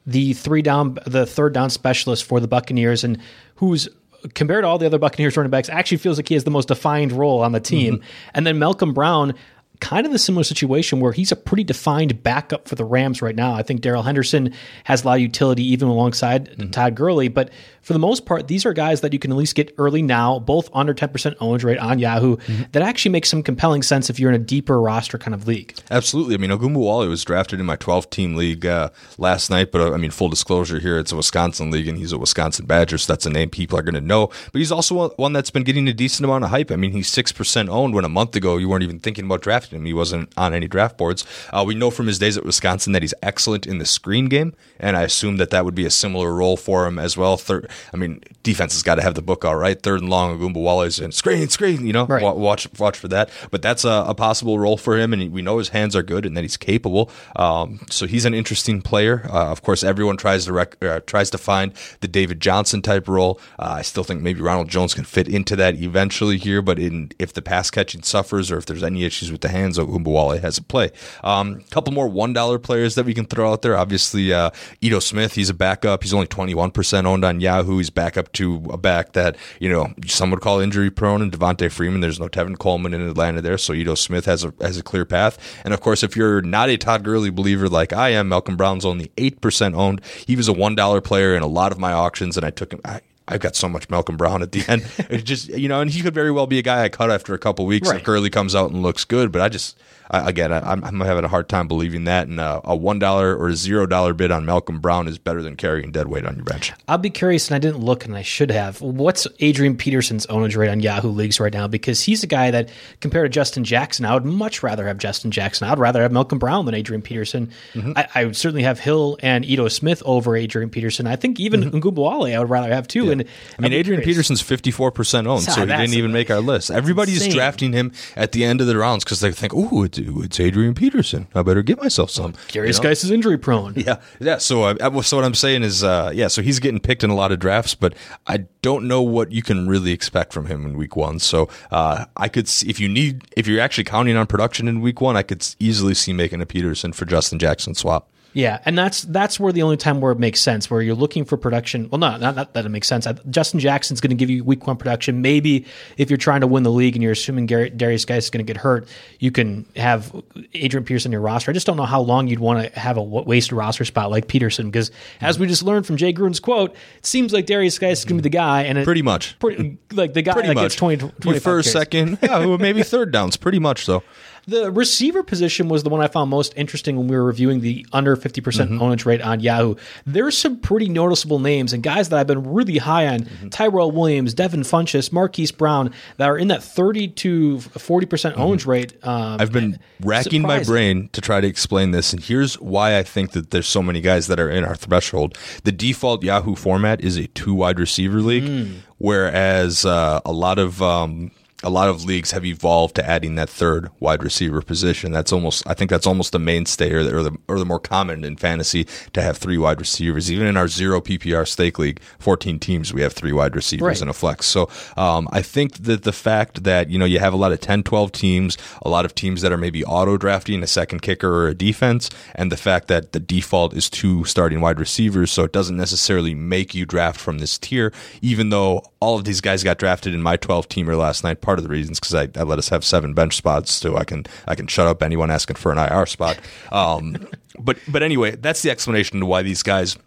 the three down, the third down specialist for the Buccaneers, and who's compared to all the other Buccaneers running backs, actually feels like he has the most defined role on the team. Mm-hmm. And then Malcolm Brown, kind of the similar situation where he's a pretty defined backup for the Rams right now. I think Darrell Henderson has a lot of utility even alongside mm-hmm. Todd Gurley, but for the most part, these are guys that you can at least get early now, both under 10% owned rate on Yahoo, mm-hmm. that actually makes some compelling sense if you're in a deeper roster kind of league. Absolutely. I mean, Ogunbowale was drafted in my 12 team league uh, last night, but uh, I mean, full disclosure here, it's a Wisconsin league and he's a Wisconsin Badger, so that's a name people are going to know. But he's also one that's been getting a decent amount of hype. I mean, he's 6% owned when a month ago you weren't even thinking about drafting drafted him. He wasn't on any draft boards. Uh, we know from his days at Wisconsin that he's excellent in the screen game, and I assume that that would be a similar role for him as well. Third, I mean, defense has got to have the book all right. Third and long, Ogunbowale and screen, screen. You know, Right. wa- watch watch for that. But that's a, a possible role for him, and he, we know his hands are good and that he's capable. Um, so he's an interesting player. Uh, of course, everyone tries to rec- uh, tries to find the David Johnson type role. Uh, I still think maybe Ronald Jones can fit into that eventually here, but in if the pass catching suffers or if there's any issues with the hands, Ogunbowale has a play. A um, couple more one dollar players that we can throw out there. Obviously, uh, Ito Smith. He's a backup. He's only twenty one percent owned on Yahoo. He's backup to a back that you know some would call injury prone, and Devonta Freeman. There's no Tevin Coleman in Atlanta there, so Ito Smith has a has a clear path. And of course, if you're not a Todd Gurley believer like I am, Malcolm Brown's only eight percent owned. He was a one dollar player in a lot of my auctions, and I took him. I, I've got so much Malcolm Brown at the end. <laughs> It just you know, and he could very well be a guy I cut after a couple weeks Right. if Gurley comes out and looks good. But I just I, again, I, I'm, I'm having a hard time believing that. And uh, a one dollar or a zero dollar bid on Malcolm Brown is better than carrying dead weight on your bench. I'll be curious, and I didn't look, and I should have. What's Adrian Peterson's ownage rate on Yahoo leagues right now? Because he's a guy that, compared to Justin Jackson, I would much rather have Justin Jackson. I'd rather have Malcolm Brown than Adrian Peterson. Mm-hmm. I, I would certainly have Hill and Ito Smith over Adrian Peterson. I think even mm I would rather have too. And Mm-hmm. I mean, Adrian Peterson's 54% owned, so he didn't even make our list. Everybody's insane. drafting him at the end of the rounds because they think, "Ooh, it's, it's Adrian Peterson. I better get myself some." Curious You know? Guice is injury prone. Yeah, yeah. So, I- so what I'm saying is, uh, yeah. So he's getting picked in a lot of drafts, but I don't know what you can really expect from him in week one. So uh, I could, see, if you need, if you're actually counting on production in week one, I could easily see making a Peterson for Justin Jackson swap. Yeah, and that's that's where the only time where it makes sense, where you're looking for production. Well, not not, not that it makes sense. Justin Jackson's going to give you week one production. Maybe if you're trying to win the league and you're assuming Gary, Derrius Guice is going to get hurt, you can have Adrian Peterson in your roster. I just don't know how long you'd want to have a wa- wasted roster spot like Peterson, because as we just learned from Jay Gruden's quote, it seems like Derrius Guice is going to be the guy, and it, Pretty much. pretty, like the guy Pretty that much. gets 20, 25 Your first, carries. second, <laughs> yeah, maybe third downs. Pretty much so. The receiver position was the one I found most interesting when we were reviewing the under 50% Mm-hmm. ownage rate on Yahoo. There's some pretty noticeable names and guys that I've been really high on Mm-hmm. Tyrell Williams, Devin Funchess, Marquise Brown that are in that 30 to 40% ownage rate. Um, Mm-hmm. I've been racking my brain to try to explain this, and here's why I think that there's so many guys that are in our threshold. The default Yahoo format is a two wide receiver league, whereas uh, a lot of um, a lot of leagues have evolved to adding that third wide receiver position. That's almost I think that's almost the mainstay or the, or the or the more common in fantasy to have three wide receivers. Even in our zero PPR stake league, 14 teams, we have three wide receivers Right. and a flex. So um, I think that the fact that you know you have a lot of 10, 12 teams, a lot of teams that are maybe auto drafting a second kicker or a defense, and the fact that the default is two starting wide receivers, so it doesn't necessarily make you draft from this tier, even though all of these guys got drafted in my 12 teamer last night. Part of the reasons because I, I let us have seven bench spots, so I can I can shut up anyone asking for an IR spot. Um, <laughs> but but anyway, that's the explanation to why these guys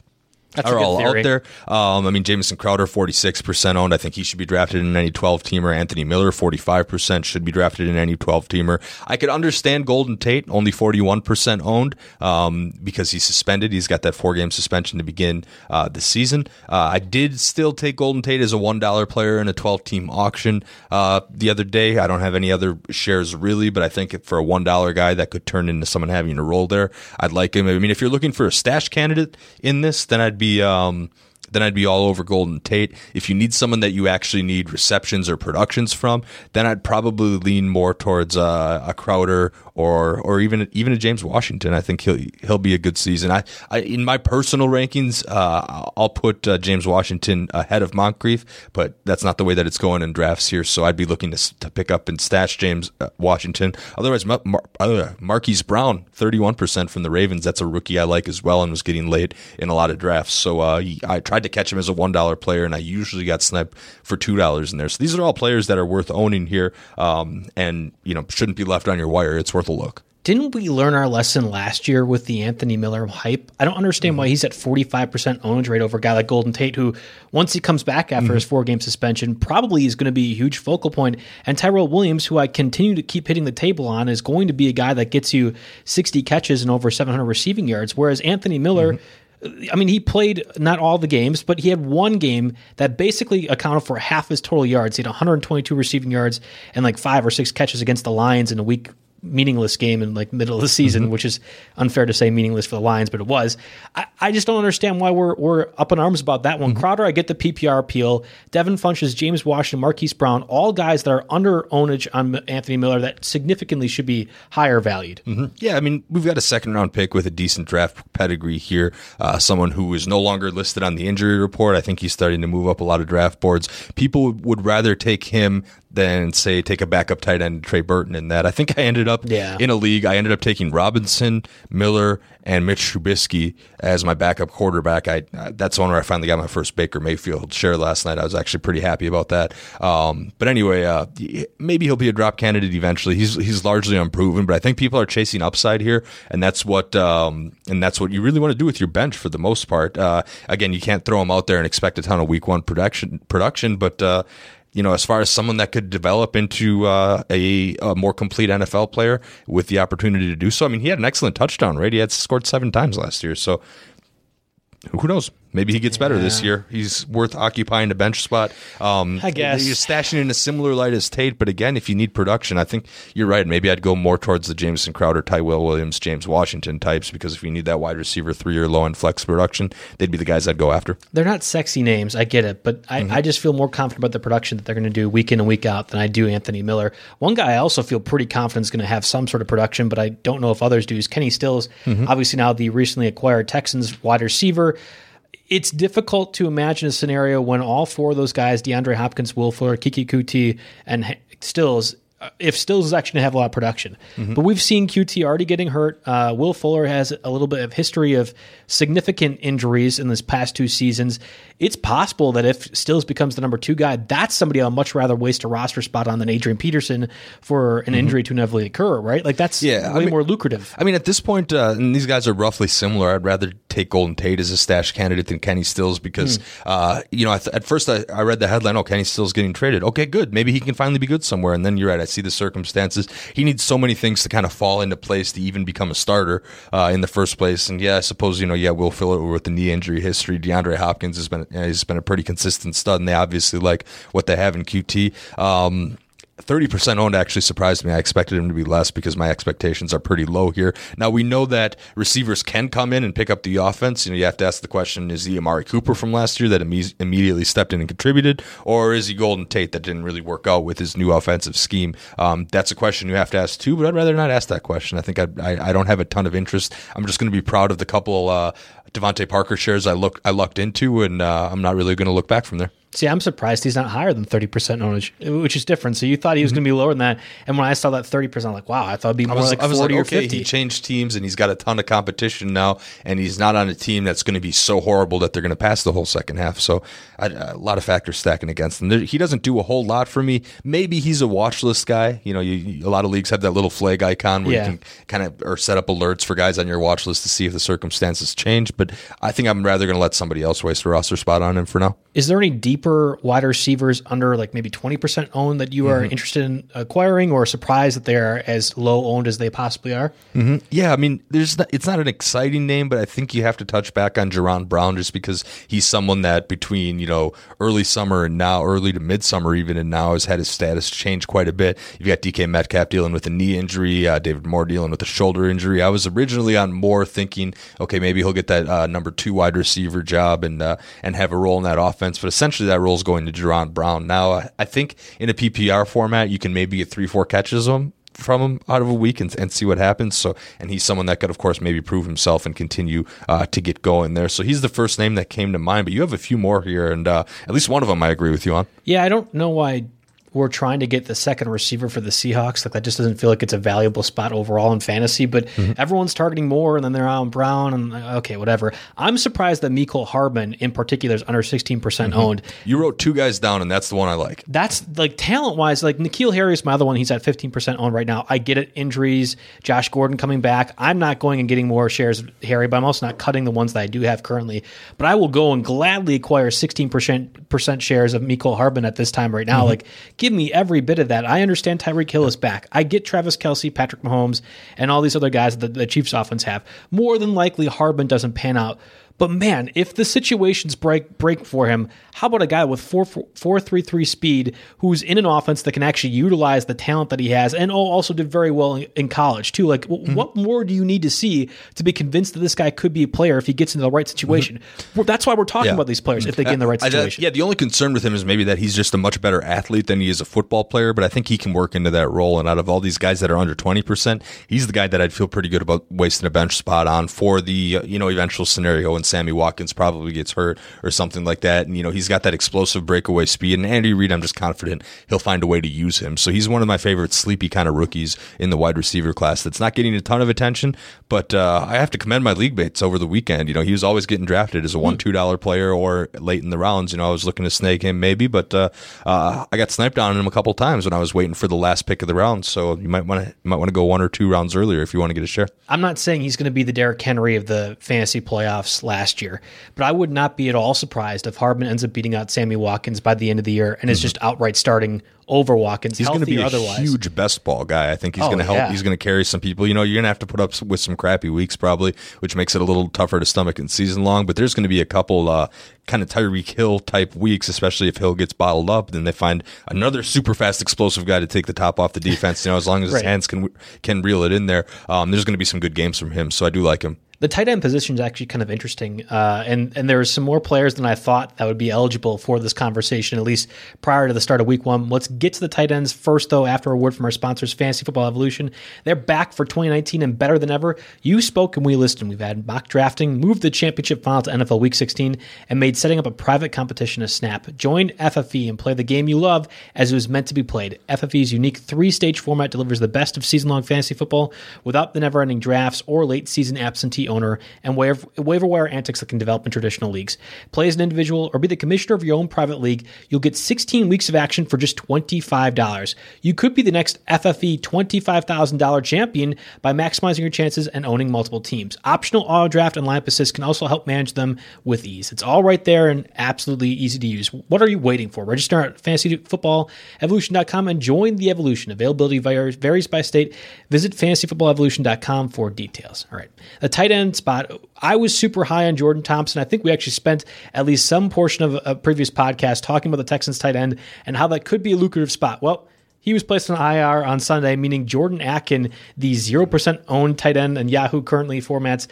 That's are all theory. out there. Um, I mean, Jamison Crowder, 46% owned. I think he should be drafted in any 12 teamer. Anthony Miller, 45%, should be drafted in any 12 teamer. I could understand Golden Tate, only 41% owned um, because he's suspended. He's got that four game suspension to begin uh, the season. Uh, I did still take Golden Tate as a $1 player in a 12 team auction uh, the other day. I don't have any other shares really, but I think for a $1 guy that could turn into someone having a role there, I'd like him. I mean, if you're looking for a stash candidate in this, then I'd be. Um, then I'd be all over Golden Tate. If you need someone that you actually need receptions or productions from, then I'd probably lean more towards uh, a Crowder or or even even a James Washington. I think he'll he'll be a good season. I, I in my personal rankings, uh, I'll put uh, James Washington ahead of Moncrief, but that's not the way that it's going in drafts here. So I'd be looking to, to pick up and stash James uh, Washington. Otherwise, Mar- Mar- uh, Marquise Brown, thirty one percent from the Ravens. That's a rookie I like as well, and was getting late in a lot of drafts. So uh, I tried to catch him as a one dollar player, and I usually got sniped for two dollars in there. So these are all players that are worth owning here, um, and you know shouldn't be left on your wire. It's worth a look. Didn't we learn our lesson last year with the Anthony Miller hype? I don't understand Mm-hmm. why he's at 45% ownage rate over a guy like Golden Tate, who, once he comes back after Mm-hmm. his four game suspension, probably is going to be a huge focal point. And Tyrell Williams, who I continue to keep hitting the table on, is going to be a guy that gets you 60 catches and over 700 receiving yards. Whereas Anthony Miller. Mm-hmm. I mean, he played not all the games, but he had one game that basically accounted for half his total yards. He had 122 receiving yards and like five or six catches against the Lions in a week meaningless game in like middle of the season, Mm-hmm. which is unfair to say meaningless for the Lions, but it was. I, I just don't understand why we're we're up in arms about that one. Mm-hmm. Crowder, I get the PPR appeal. Devin Funchess, James Washington, Marquise Brown, all guys that are under ownage on Anthony Miller that significantly should be higher valued. Yeah, I mean, we've got a second round pick with a decent draft pedigree here. Uh, someone who is no longer listed on the injury report. I think he's starting to move up a lot of draft boards. People would rather take him than say take a backup tight end Trey Burton in that. I think I ended up Yeah. in a league. I ended up taking Robinson, Miller, and Mitch Trubisky as my backup quarterback. I that's one where I finally got my first Baker Mayfield share last night. I was actually pretty happy about that. Um, but anyway, uh, maybe he'll be a drop candidate eventually. He's he's largely unproven, but I think people are chasing upside here, and that's what um, and that's what you really want to do with your bench for the most part. Uh, again, you can't throw him out there and expect a ton of week one production production, but uh, you know, as far as someone that could develop into uh, a, a more complete NFL player with the opportunity to do so. I mean, he had an excellent touchdown rate. He had scored seven times last year. So who knows? Maybe he gets better this year. He's worth occupying a bench spot. Um, I guess. you're stashing in a similar light as Tate, but again, if you need production, I think you're right. Maybe I'd go more towards the Jamison Crowder, Ty Will Williams, James Washington types because if you need that wide receiver three or low end flex production, they'd be the guys I'd go after. They're not sexy names, I get it, but I, I just feel more confident about the production that they're going to do week in and week out than I do Anthony Miller. One guy I also feel pretty confident is going to have some sort of production, but I don't know if others do. Is Kenny Stills, obviously now the recently acquired Texans wide receiver. It's difficult to imagine a scenario when all four of those guys, DeAndre Hopkins, Will Fuller, Keke Coutee, and Stills, if Stills is actually going to have a lot of production. But we've seen Coutee already getting hurt. Uh, Will Fuller has a little bit of history of significant injuries in this past two seasons. It's possible that if Stills becomes the number two guy, that's somebody I'd much rather waste a roster spot on than Adrian Peterson for an injury to inevitably occur, right? Like that's Yeah, I way mean- more lucrative. I mean, at this point, uh, and these guys are roughly similar. I'd rather take Golden Tate as a stash candidate than Kenny Stills because, uh, you know, I th- at first I, I read the headline, oh, Kenny Stills getting traded. Okay, good. Maybe he can finally be good somewhere. And then you're right. I see the circumstances. He needs so many things to kind of fall into place to even become a starter uh, in the first place. And yeah, I suppose, you know, yeah, Will Fuller with the knee injury history. DeAndre Hopkins has been, he's been a pretty consistent stud, and they obviously like what they have in Coutee. Um, Thirty percent owned actually surprised me. I expected him to be less because my expectations are pretty low here. Now we know that receivers can come in and pick up the offense. You know, you have to ask the question: Is he Amari Cooper from last year that imme- immediately stepped in and contributed, or is he Golden Tate that didn't really work out with his new offensive scheme? Um, that's a question you have to ask too. But I'd rather not ask that question. I think I'd, I I don't have a ton of interest. I'm just going to be proud of the couple uh, DeVante Parker shares I look I lucked into, and uh, I'm not really going to look back from there. See, I'm surprised he's not higher than 30% ownage, which is different. So you thought he was going to be lower than that. And when I saw that 30%, I'm like, wow, I thought it'd be more like 40 or okay, 50. he changed teams and he's got a ton of competition now, and he's not on a team that's going to be so horrible that they're going to pass the whole second half. So I, a lot of factors stacking against him. There, he doesn't do a whole lot for me. Maybe he's a watch list guy. You know, you, a lot of leagues have that little flag icon where Yeah. you can kind of or set up alerts for guys on your watch list to see if the circumstances change. But I think I'm rather going to let somebody else waste a roster spot on him for now. Is there any deeper wide receivers under like maybe 20% owned that you are Mm-hmm. interested in acquiring or surprised that they are as low owned as they possibly are? Yeah, I mean, there's not, it's not an exciting name, but I think you have to touch back on Jaron Brown just because he's someone that between you know early summer and now, early to midsummer even, and now has had his status change quite a bit. You've got DK Metcalf dealing with a knee injury, uh, David Moore dealing with a shoulder injury. I was originally on Moore thinking, okay, maybe he'll get that uh, number two wide receiver job and uh, and have a role in that offense, but essentially that role is going to Jaron Brown. Now, I- think in a PPR format, you can maybe get three, four catches from him out of a week and, and see what happens. So, and he's someone that could, of course, maybe prove himself and continue uh, to get going there. So he's the first name that came to mind. But you have a few more here, and uh, at least one of them I agree with you on. Yeah, I don't know why we're trying to get the second receiver for the Seahawks. Like that just doesn't feel like it's a valuable spot overall in fantasy. But Mm-hmm. everyone's targeting more, and then they're on Brown, and uh, okay, whatever. I'm surprised that Mecole Hardman in particular is under 16% Mm-hmm. owned. You wrote two guys down, and that's the one I like. That's like talent wise, like N'Keal Harry is my other one. He's at 15% owned right now. I get it. Injuries, Josh Gordon coming back. I'm not going and getting more shares of Harry, but I'm also not cutting the ones that I do have currently. But I will go and gladly acquire 16% shares of Mecole Hardman at this time right now. Like, give me every bit of that. I understand Tyreek Hill is back. I get Travis Kelce, Patrick Mahomes, and all these other guys that the Chiefs offense have. More than likely, Hardman doesn't pan out. But man, if the situations break break for him, how about a guy with four four three three speed who's in an offense that can actually utilize the talent that he has, and also did very well in, in college too. Like, mm-hmm. what more do you need to see to be convinced that this guy could be a player if he gets into the right situation? Mm-hmm. That's why we're talking yeah. about these players if they get in the right situation. I, I, yeah, the only concern with him is maybe that he's just a much better athlete than he is a football player. But I think he can work into that role. And out of all these guys that are under twenty percent, he's the guy that I'd feel pretty good about wasting a bench spot on for the uh, you know eventual scenario when Sammy Watkins probably gets hurt or something like that. And you know he's got that explosive breakaway speed. And Andy Reid, I'm just confident he'll find a way to use him. So he's one of my favorite sleepy kind of rookies in the wide receiver class. That's not getting a ton of attention, but uh, I have to commend my league mates over the weekend. You know he was always getting drafted as a one two dollar player or late in the rounds. You know I was looking to snake him maybe, but uh, uh, I got sniped on him a couple times when I was waiting for the last pick of the round. So you might want to might want to go one or two rounds earlier if you want to get a share. I'm not saying he's going to be the Derrick Henry of the fantasy playoffs last year, but I would not be at all surprised if Hardman ends up beating out Sammy Watkins by the end of the year and is mm-hmm. just outright starting over Watkins. He's going to be a otherwise. huge best ball guy. I think he's oh, going to help. Yeah. He's going to carry some people. You know, you're going to have to put up with some crappy weeks probably, which makes it a little tougher to stomach in season long. But there's going to be a couple uh, kind of Tyreek Hill type weeks, especially if Hill gets bottled up. Then they find another super fast, explosive guy to take the top off the defense. You know, as long as right. his hands can can reel it in there, um, there's going to be some good games from him. So I do like him the tight end position is actually kind of interesting, uh, and and are some more players than I thought that would be eligible for this conversation, at least prior to the start of Week One. Let's get to the tight ends first, though. After a word from our sponsors, Fantasy Football Evolution, they're back for 2019 and better than ever. You spoke and we listened. We've had mock drafting, moved the championship final to NFL Week 16, and made setting up a private competition a snap. Join FFE and play the game you love as it was meant to be played. FFE's unique three-stage format delivers the best of season-long fantasy football without the never-ending drafts or late-season absentee owner and waiver, waiver wire antics that can develop in traditional leagues. Play as an individual or be the commissioner of your own private league. You'll get 16 weeks of action for just $25. You could be the next FFE $25,000 champion by maximizing your chances and owning multiple teams. Optional auto draft and lineup assist can also help manage them with ease. It's all right there and absolutely easy to use. What are you waiting for? Register at fantasyfootballevolution.com and join the evolution. Availability varies by state. Visit fantasyfootballevolution.com for details. All right. The tight end spot. I was super high on Jordan Thomas. I think we actually spent at least some portion of a previous podcast talking about the Texans tight end and how that could be a lucrative spot. Well, he was placed on IR on Sunday, meaning Jordan Akins, the 0% owned tight end and Yahoo currently formats,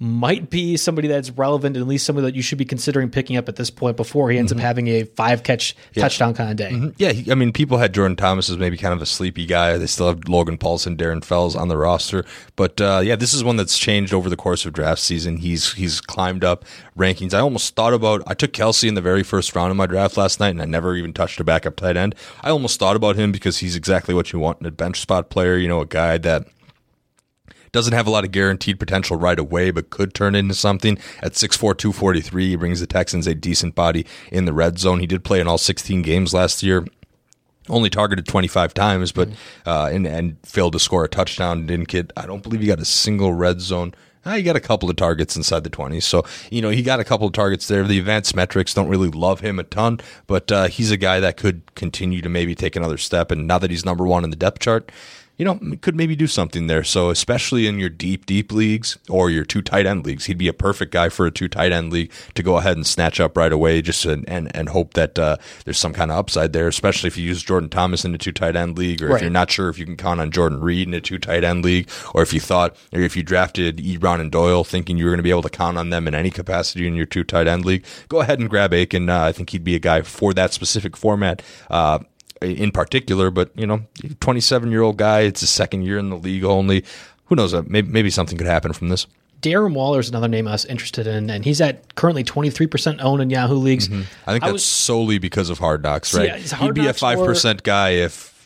might be somebody that's relevant, and at least somebody that you should be considering picking up at this point before he ends mm-hmm. up having a five catch yeah. touchdown kind of day. Mm-hmm. Yeah, he, I mean, people had Jordan Thomas as maybe kind of a sleepy guy. They still have Logan Paulsen, Darren Fells on the roster, but uh, yeah, this is one that's changed over the course of draft season. He's he's climbed up rankings. I almost thought about I took Kelce in the very first round of my draft last night, and I never even touched a backup tight end. I almost thought about him because he's exactly what you want in a bench spot player. You know, a guy that doesn't have a lot of guaranteed potential right away, but could turn into something. At 6'4, 243, he brings the Texans a decent body in the red zone. He did play in all 16 games last year only targeted 25 times, but uh, and, and failed to score a touchdown. Didn't get. I don't believe he got a single red zone. Uh, he got a couple of targets inside the 20s. So, you know, he got a couple of targets there. The advanced metrics don't really love him a ton, but uh, he's a guy that could continue to maybe take another step. And now that he's number one in the depth chart, you know, could maybe do something there. So, especially in your deep, deep leagues or your two tight end leagues, he'd be a perfect guy for a two tight end league to go ahead and snatch up right away, just to, and and hope that uh, there's some kind of upside there. Especially if you use Jordan Thomas in a two tight end league, or right. if you're not sure if you can count on Jordan Reed in a two tight end league, or if you thought, or if you drafted Ebron and Doyle thinking you were going to be able to count on them in any capacity in your two tight end league, go ahead and grab Akins. Uh, I think he'd be a guy for that specific format. Uh, in particular, but you know, 27 year old guy, it's his second year in the league only. Who knows? Uh, maybe, maybe something could happen from this. Darren Waller is another name I was interested in, and he's at currently 23% owned in Yahoo leagues. Mm-hmm. I think that's was, solely because of Hard Knocks, right? Yeah, hard He'd be a 5% guy if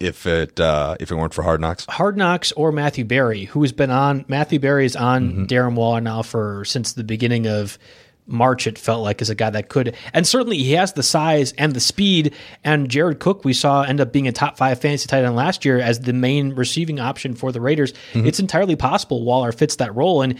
if it uh, if it weren't for Hard Knocks. Hard Knocks or Matthew Berry, who has been on Matthew Berry is on mm-hmm. Darren Waller now for since the beginning of March, it felt like, is a guy that could, and certainly he has the size and the speed. And Jared Cook, we saw end up being a top five fantasy tight end last year as the main receiving option for the Raiders. Mm-hmm. It's entirely possible Waller fits that role. And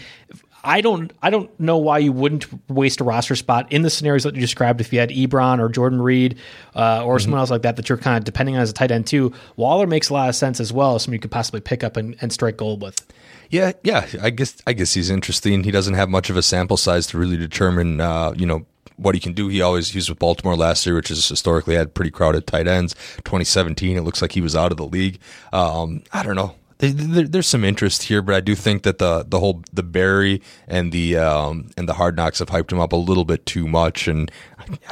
I don't I don't know why you wouldn't waste a roster spot in the scenarios that you described if you had Ebron or Jordan Reed uh, or mm-hmm. someone else like that that you're kind of depending on as a tight end too. Waller makes a lot of sense as well, someone you could possibly pick up and, and strike gold with. Yeah, yeah. I guess I guess he's interesting. He doesn't have much of a sample size to really determine, uh, you know, what he can do. He always he was with Baltimore last year, which has historically had pretty crowded tight ends. 2017, it looks like he was out of the league. Um, I don't know. There, there's some interest here, but I do think that the the whole the Berry and the um, and the Hard Knocks have hyped him up a little bit too much. And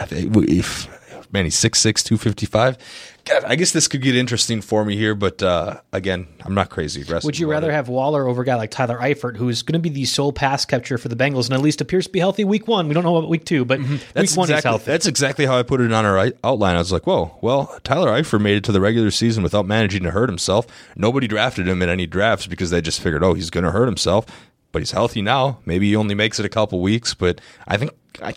if man, he's 6'6", 255. God, I guess this could get interesting for me here, but uh, again, I'm not crazy aggressive. Would you rather it. have Waller over a guy like Tyler Eifert, who's going to be the sole pass catcher for the Bengals and at least appears to be healthy week one? We don't know about week two, but mm-hmm. that's week one exactly, healthy. That's exactly how I put it on our outline. I was like, whoa, well, Tyler Eifert made it to the regular season without managing to hurt himself. Nobody drafted him in any drafts because they just figured, oh, he's going to hurt himself. But he's healthy now. Maybe he only makes it a couple weeks, but I think I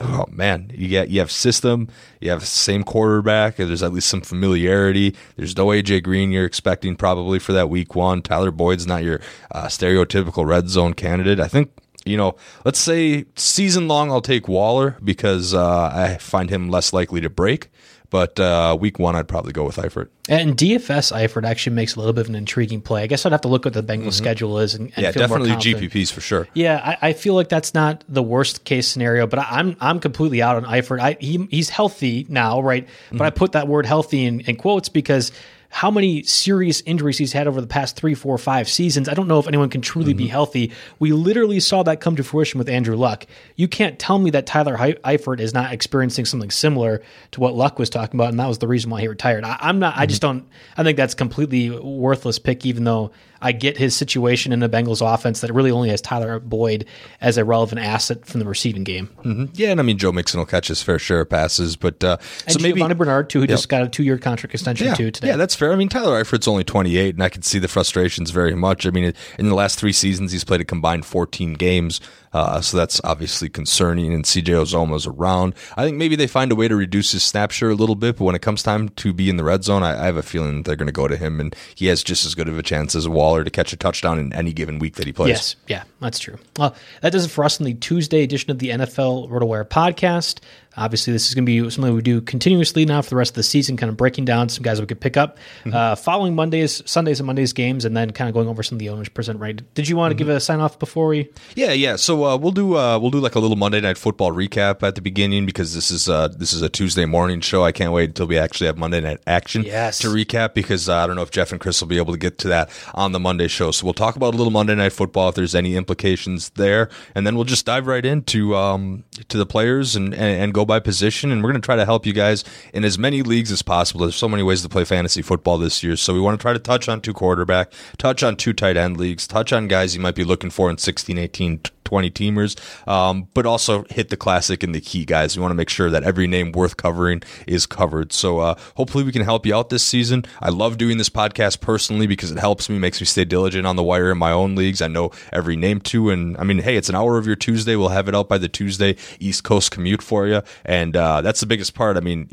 oh man, you get you have system, you have same quarterback. There's at least some familiarity. There's no AJ Green you're expecting probably for that week one. Tyler Boyd's not your uh, stereotypical red zone candidate. I think you know, let's say season long, I'll take Waller because uh, I find him less likely to break. But uh, week one, I'd probably go with Eifert. And DFS Eifert actually makes a little bit of an intriguing play. I guess I'd have to look what the Bengals mm-hmm. schedule is. And, and yeah, definitely GPPs for sure. Yeah, I, I, feel like that's not the worst case scenario, but I, am I'm completely out on Eifert. I, he, he's healthy now, right? But mm-hmm. I put that word healthy in, in quotes because – how many serious injuries he's had over the past three, four, five seasons. I don't know if anyone can truly mm-hmm. be healthy. We literally saw that come to fruition with Andrew Luck. You can't tell me that Tyler Eifert is not experiencing something similar to what Luck was talking about, and that was the reason why he retired. I, am not. Mm-hmm. I just don't. I think that's completely worthless pick, even though I get his situation in the Bengals offense that really only has Tyler Boyd as a relevant asset from the receiving game. Mm-hmm. Yeah, and I mean Joe Mixon will catch his fair share of passes, but uh, and so maybe Bernard too, who just got a two year contract extension yeah, too today. Yeah, that's fair. I mean Tyler Eifert's only 28, and I can see the frustrations very much. I mean, in the last three seasons, he's played a combined 14 games. Uh, so that's obviously concerning. And CJ Uzomah's around. I think maybe they find a way to reduce his snap share a little bit, but when it comes time to be in the red zone, I, I have a feeling they're going to go to him, and he has just as good of a chance as Waller to catch a touchdown in any given week that he plays. Yes, yeah, that's true. Well, that does it for us in the Tuesday edition of the NFL RotoWire podcast. Obviously, this is going to be something we do continuously now for the rest of the season, kind of breaking down some guys we could pick up mm-hmm. uh, following Mondays, Sundays, and Mondays games, and then kind of going over some of the owners present. Right? Did you want to mm-hmm. give a sign off before we? Yeah, yeah. So uh, we'll do uh, we'll do like a little Monday Night Football recap at the beginning because this is uh, this is a Tuesday morning show. I can't wait until we actually have Monday Night Action yes. to recap because uh, I don't know if Jeff and Chris will be able to get to that on the Monday show. So we'll talk about a little Monday Night Football if there's any implications there, and then we'll just dive right into um, to the players and, and, and go by position and we're going to try to help you guys in as many leagues as possible. There's so many ways to play fantasy football this year, so we want to try to touch on two quarterback, touch on two tight end leagues, touch on guys you might be looking for in 16, 18, 20 teamers, um, but also hit the classic and the key guys. We want to make sure that every name worth covering is covered. So uh, hopefully we can help you out this season. I love doing this podcast personally because it helps me, makes me stay diligent on the wire in my own leagues. I know every name too, and I mean, hey, it's an hour of your Tuesday. We'll have it out by the Tuesday East Coast commute for you, and uh, that's the biggest part. I mean,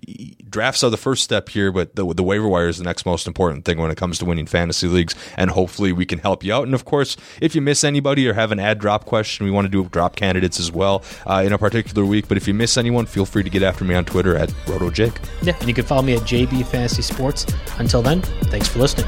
drafts are the first step here, but the, the waiver wire is the next most important thing when it comes to winning fantasy leagues, and hopefully we can help you out. And of course, if you miss anybody or have an ad drop question we want to do drop candidates as well uh, in a particular week. But if you miss anyone, feel free to get after me on Twitter at RotoJake. Yeah, and you can follow me at JB Fantasy Sports. Until then, thanks for listening.